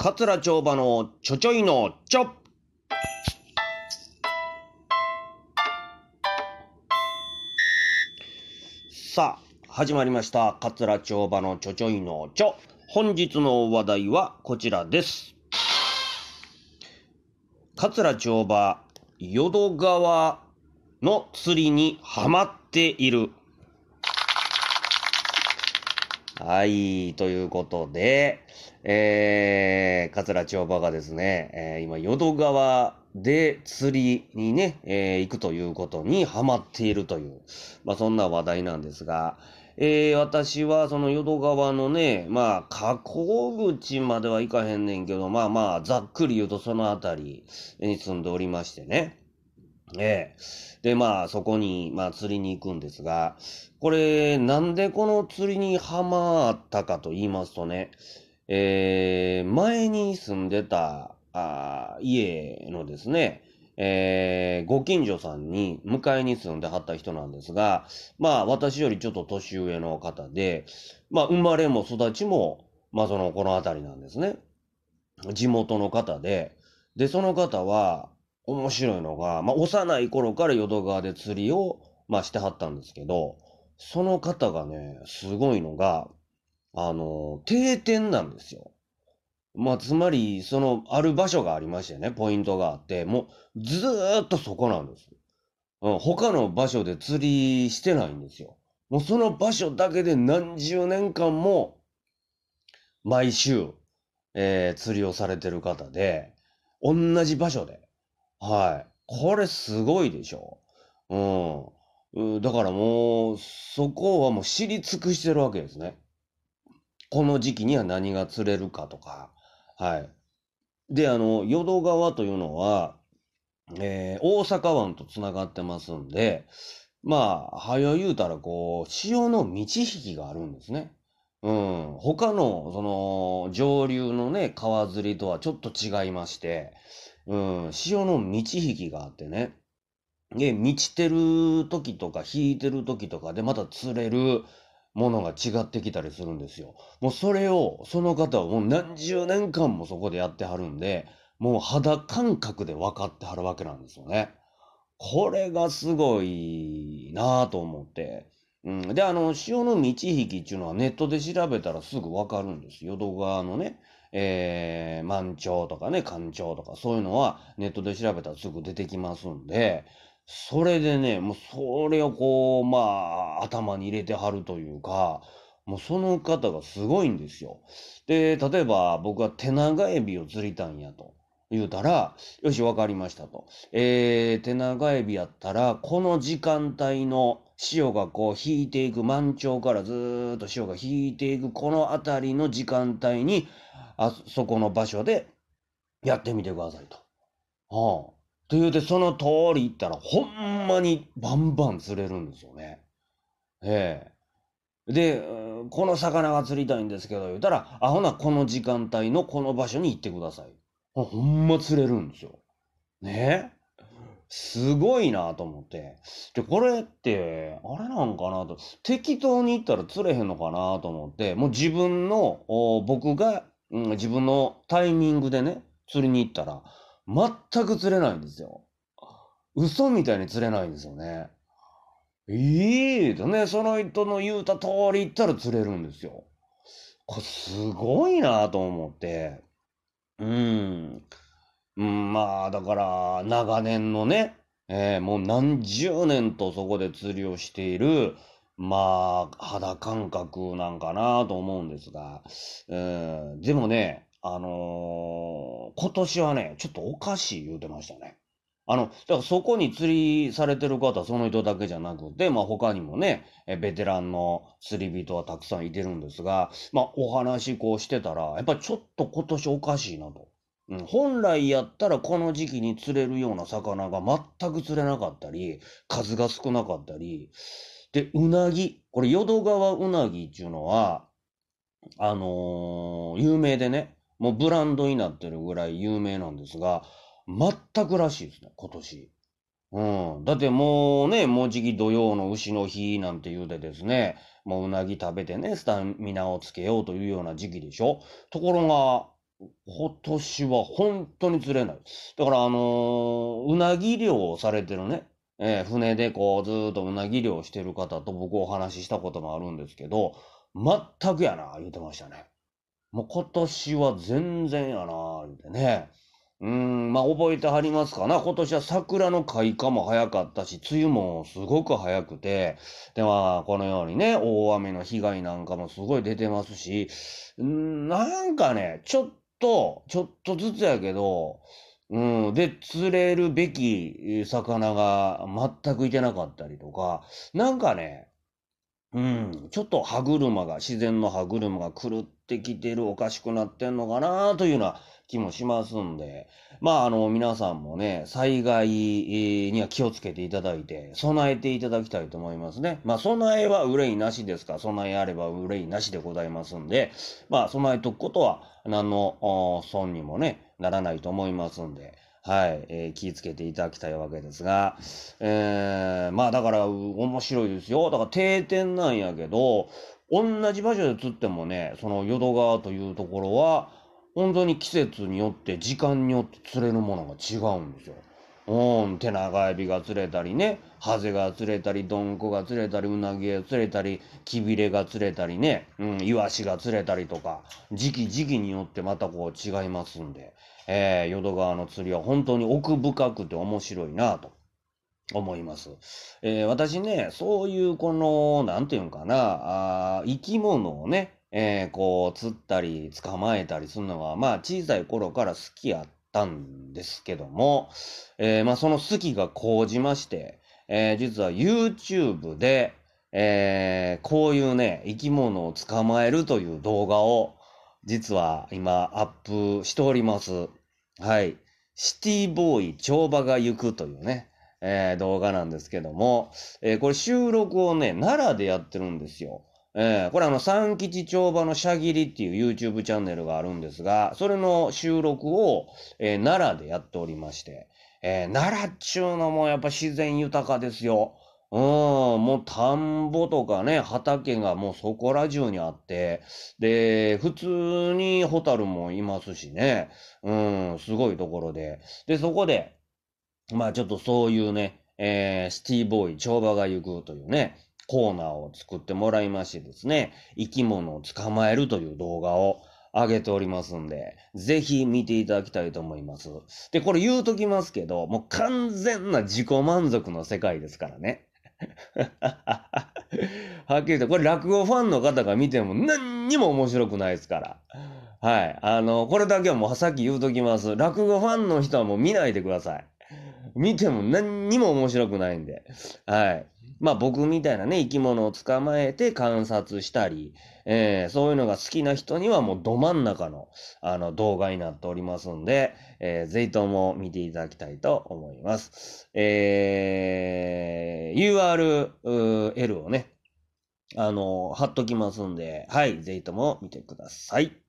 桂町場のちょちょいのちょさあ始まりました。桂町場のちょちょいのちょ本日の話題はこちらです。桂町場淀川の釣りにハマっている。はい、ということで、えー、桂千代場がですね、えー今、淀川で釣りにね、えー行くということにハマっているという、まあそんな話題なんですが、えー私はその淀川のね、まあ、河口口までは行かへんねんけど、まあまあ、ざっくり言うとそのあたりに住んでおりましてね。ええで、まあ、そこに、まあ、釣りに行くんですが、これ、なんでこの釣りにハマったかと言いますとね、えー前に住んでた、あ家のですね、えーご近所さんに迎えに住んではった人なんですが、まあ、私よりちょっと年上の方で、まあ、生まれも育ちも、まあ、その、この辺りなんですね。地元の方で、で、その方は、面白いのが、まあ、幼い頃から淀川で釣りを、まあ、してはったんですけど、その方がね、すごいのが、あの、定点なんですよ。まあ、つまり、その、ある場所がありましてね、ポイントがあって、もう、ずーっとそこなんです。うん、他の場所で釣りしてないんですよ。もうその場所だけで何十年間も、毎週、えー釣りをされてる方で、同じ場所で。はい。これすごいでしょ。うん。だからもう、そこはもう知り尽くしてるわけですね。この時期には何が釣れるかとか。はい。で、あの、淀川というのは、えー大阪湾とつながってますんで、まあ、早言うたら、こう、潮の満ち引きがあるんですね。うん。他の、その、上流のね、川釣りとはちょっと違いまして、うん、潮の満ち引きがあってね。で、満ちてる時とか引いてる時とかでまた釣れるものが違ってきたりするんですよ。もうそれを、その方はもう何十年間もそこでやってはるんで、もう肌感覚で分かってはるわけなんですよね。これがすごいなぁと思って。うん、で、あの、潮の満ち引きっていうのはネットで調べたらすぐ分かるんです。淀川のね、えー、満潮とかね、干潮とか、そういうのはネットで調べたらすぐ出てきますんで、それでね、もうそれをこう、まあ、頭に入れてはるというか、もうその方がすごいんですよ。で、例えば僕は手長エビを釣りたんやと言うたら、よし、わかりましたと。えー、手長エビやったら、この時間帯の潮がこう引いていく、満潮からずーっと潮が引いていく、この辺りの時間帯に、あそこの場所でやってみてくださいと。はあ。というて、その通り行ったら、ほんまにバンバン釣れるんですよね。ええで、この魚が釣りたいんですけど、言うたら、あ、ほな、この時間帯のこの場所に行ってください。ほんま釣れるんですよ。ねすごいなと思って。で、これって、あれなんかなと、適当に行ったら釣れへんのかなと思って、もう自分の、僕が、うん、自分のタイミングでね、釣りに行ったら、全く釣れないんですよ。嘘みたいに釣れないんですよね。ええとね、その人の言うた通り行ったら釣れるんですよ。これすごいなと思って。うん。うん、まあ、だから、長年のね、えーもう何十年とそこで釣りをしている、まあ、肌感覚なんかなと思うんですが、うん、でもね、あのー今年はね、ちょっとおかしい言うてましたね。あの、だからそこに釣りされてる方その人だけじゃなくて、まあ他にもね、ベテランの釣り人はたくさんいてるんですが、まあお話こうしてたら、やっぱりちょっと今年おかしいなと。うん、本来やったらこの時期に釣れるような魚が全く釣れなかったり、数が少なかったり、で、うなぎ、これ淀川うなぎっていうのは、あのー有名でね、もうブランドになってるぐらい有名なんですが、全くらしいですね、今年。うん。だってもうね、もうじき土曜の牛の日なんて言うてですね、もううなぎ食べてね、スタミナをつけようというような時期でしょところが、今年は本当に釣れない。だから、あのーうなぎ漁をされてるね、えー船でこう、ずっとうなぎ漁してる方と僕お話ししたこともあるんですけど、全くやな、言ってましたね。もう今年は全然やな、言ってね。うーん、まあ覚えてはりますかな。今年は桜の開花も早かったし、梅雨もすごく早くて、でま、このようにね、大雨の被害なんかもすごい出てますし、んなんかね、ちょっと、ちょっとずつやけど、うん、で、釣れるべき魚が全くいてなかったりとか、なんかね、うん、ちょっと歯車が、自然の歯車が狂ってきてる、おかしくなってんのかなというような気もしますんで、まあ、あの、皆さんもね、災害には気をつけていただいて、備えていただきたいと思いますね。まあ、備えは憂いなしですか。ら、備えあれば憂いなしでございますんで、まあ、備えとくことは、何の損にもね、ならないと思いますんで、はい、えー気をつけていただきたいわけですが、えーまあだから面白いですよ。だから定点なんやけど、同じ場所で釣ってもね、その淀川というところは、本当に季節によって、時間によって釣れるものが違うんですよ。うん、手長エビが釣れたりね、ハゼが釣れたり、ドンコが釣れたり、ウナギが釣れたり、キビレが釣れたりね、うん、イワシが釣れたりとか、時期時期によってまたこう違いますんで、えー、淀川の釣りは本当に奥深くて面白いなと思います。えー私ね、そういうこの、なんていうんかな、あ生き物をね、えーこう、釣ったり、捕まえたりするのが、まあ、小さい頃から好きやったんですけども、えーまあ、その好きが高じまして、えー実は YouTube で、えーこういうね、生き物を捕まえるという動画を、実は今アップしております。はい。シティボーイ帳場が行くというね、えー動画なんですけども、えーこれ収録をね、奈良でやってるんですよ。えーこれあの、三吉帳場のシャギリっていう YouTube チャンネルがあるんですが、それの収録を、えー奈良でやっておりまして、えー奈良っちゅうのもやっぱ自然豊かですよ。うん、もう田んぼとかね、畑がもうそこら中にあって、で、普通にホタルもいますしね、うん、すごいところで。で、そこで、まあちょっとそういうね、えーシティボーイ、帳場が行くというね、コーナーを作ってもらいましてですね、生き物を捕まえるという動画を上げておりますんで、ぜひ見ていただきたいと思います。で、これ言うときますけど、もう完全な自己満足の世界ですからね。はっきり言って、これ落語ファンの方が見ても何にも面白くないですから。はい。あの、これだけはもうさっき言うときます。落語ファンの人はもう見ないでください。見ても何にも面白くないんで。はい。まあ僕みたいなね、生き物を捕まえて観察したり、えーそういうのが好きな人にはもうど真ん中のあの動画になっておりますんで、えーぜひとも見ていただきたいと思います。えー URL をね、あの、貼っときますんで、はい、ぜひとも見てください。